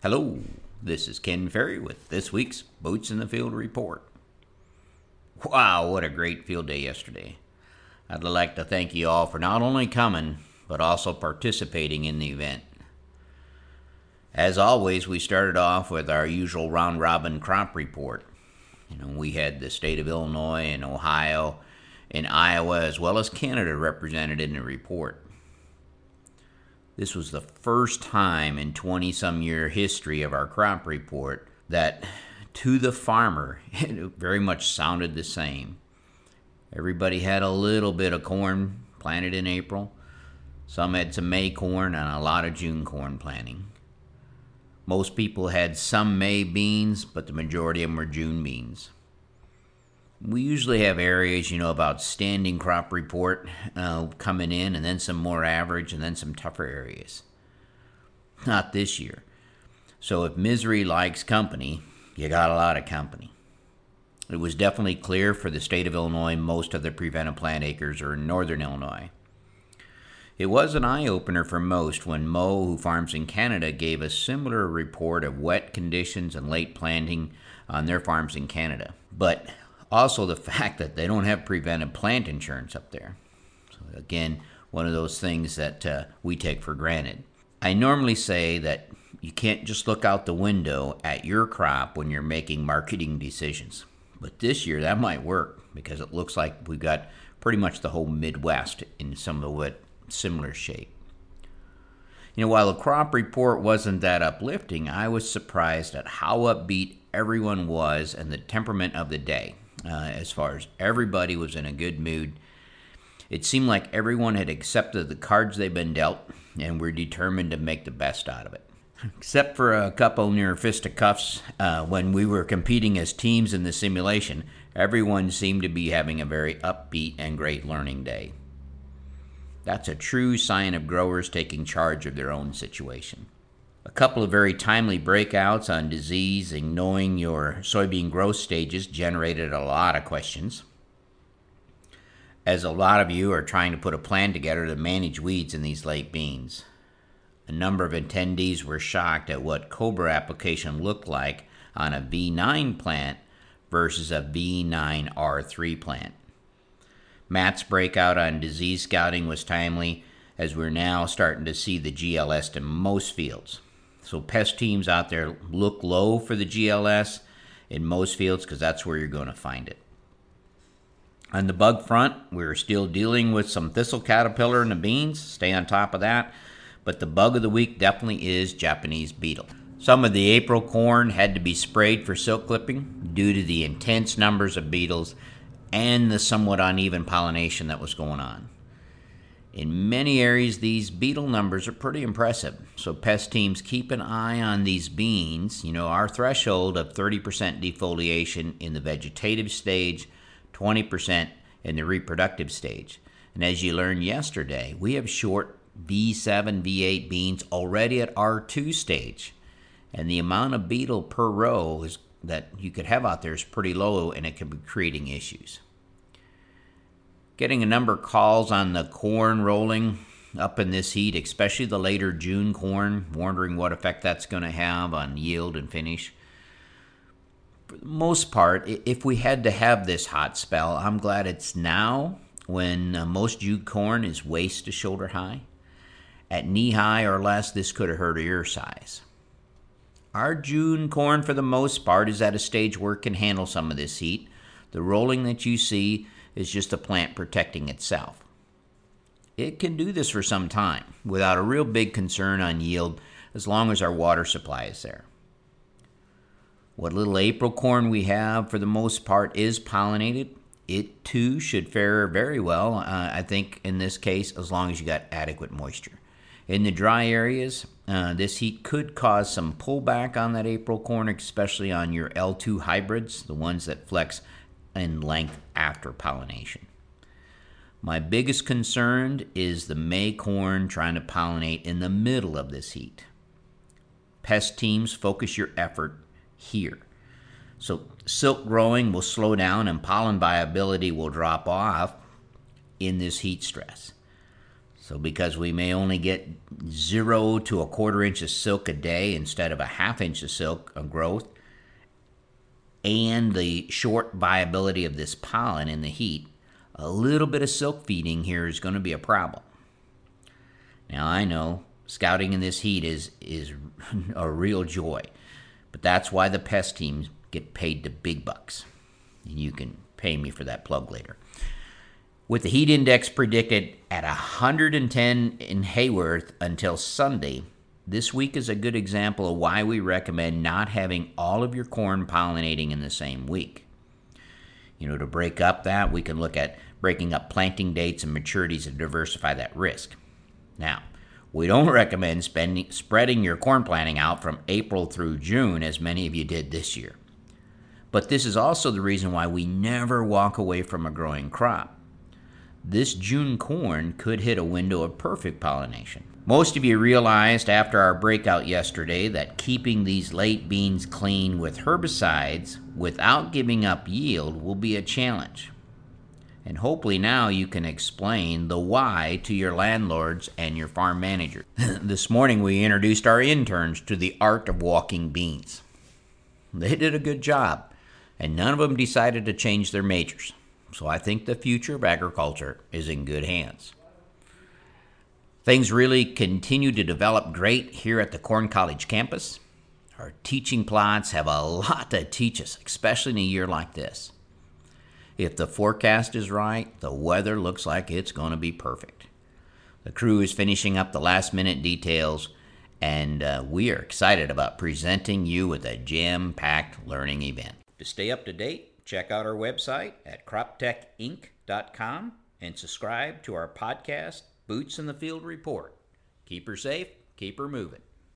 Hello, this is Ken Ferrie with this week's Boots in the Field report. Wow, what a great field day yesterday. I'd like to thank you all for not only coming, but also participating in the event. As always, we started off with our usual round robin crop report. You know, we had the state of Illinois and Ohio and Iowa as well as Canada represented in the report. This was the first time in 20 some year history of our crop report that to the farmer it very much sounded the same. Everybody had a little bit of corn planted in April. Some had some May corn and a lot of June corn planting. Most people had some May beans, but the majority of them were June beans. We usually have areas, you know, about standing crop report uh, coming in, and then some more average, and then some tougher areas. Not this year. So if misery likes company, you got a lot of company. It was definitely clear for the state of Illinois most of the prevented plant acres are in northern Illinois. It was an eye opener for most when Mo, who farms in Canada, gave a similar report of wet conditions and late planting on their farms in Canada. But also, the fact that they don't have preventive plant insurance up there. So, again, one of those things that uh, we take for granted. I normally say that you can't just look out the window at your crop when you're making marketing decisions. But this year, that might work because it looks like we've got pretty much the whole Midwest in some of the similar shape. You know, while the crop report wasn't that uplifting, I was surprised at how upbeat everyone was and the temperament of the day uh, as far as everybody was in a good mood. It seemed like everyone had accepted the cards they'd been dealt and were determined to make the best out of it. Except for a couple near fisticuffs uh, when we were competing as teams in the simulation, everyone seemed to be having a very upbeat and great learning day. That's a true sign of growers taking charge of their own situation. A couple of very timely breakouts on disease and knowing your soybean growth stages generated a lot of questions. As a lot of you are trying to put a plan together to manage weeds in these late beans. A number of attendees were shocked at what Cobra application looked like on a V9 plant versus a V9R3 plant. Matt's breakout on disease scouting was timely, as we're now starting to see the GLS in most fields. So pest teams out there look low for the GLS in most fields because that's where you're going to find it. On the bug front, we're still dealing with some thistle caterpillar in the beans. Stay on top of that. But the bug of the week definitely is Japanese beetle. Some of the April corn had to be sprayed for silk clipping due to the intense numbers of beetles and the somewhat uneven pollination that was going on. In many areas, these beetle numbers are pretty impressive. So, pest teams keep an eye on these beans. You know, our threshold of 30% defoliation in the vegetative stage, 20% in the reproductive stage. And as you learned yesterday, we have short V7, V8 beans already at R2 stage. And the amount of beetle per row is, that you could have out there is pretty low and it can be creating issues getting a number of calls on the corn rolling up in this heat, especially the later June corn, wondering what effect that's going to have on yield and finish. For the most part, if we had to have this hot spell, I'm glad it's now when uh, most June corn is waist to shoulder high. At knee high or less, this could have hurt ear size. Our June corn, for the most part, is at a stage where it can handle some of this heat. The rolling that you see is just a plant protecting itself. It can do this for some time without a real big concern on yield as long as our water supply is there. What little April corn we have, for the most part, is pollinated. It too should fare very well, uh, I think, in this case, as long as you got adequate moisture. In the dry areas, uh, this heat could cause some pullback on that April corn, especially on your L2 hybrids, the ones that flex in length after pollination. My biggest concern is the May corn trying to pollinate in the middle of this heat. Pest teams focus your effort here. So, silk growing will slow down and pollen viability will drop off in this heat stress. So, because we may only get zero to a quarter inch of silk a day instead of a half inch of silk of growth, and the short viability of this pollen in the heat, a little bit of silk feeding here is going to be a problem. Now, I know scouting in this heat is, is a real joy, but that's why the pest teams get paid the big bucks. And you can pay me for that plug later. With the heat index predicted at 110 in Heyworth until Sunday, this week is a good example of why we recommend not having all of your corn pollinating in the same week. You know, to break up that, we can look at breaking up planting dates and maturities to diversify that risk. Now, we don't recommend spending, spreading your corn planting out from April through June as many of you did this year. But this is also the reason why we never walk away from a growing crop. This June corn could hit a window of perfect pollination. Most of you realized after our breakout yesterday that keeping these late beans clean with herbicides without giving up yield will be a challenge. And hopefully now you can explain the why to your landlords and your farm manager. this morning we introduced our interns to the art of walking beans. They did a good job, and none of them decided to change their majors. So I think the future of agriculture is in good hands. Things really continue to develop great here at the Corn College campus. Our teaching plots have a lot to teach us, especially in a year like this. If the forecast is right, the weather looks like it's going to be perfect. The crew is finishing up the last minute details, and uh, we are excited about presenting you with a jam packed learning event. To stay up to date, check out our website at croptechinc.com and subscribe to our podcast, Boots in the Field Report. Keep her safe, keep her moving.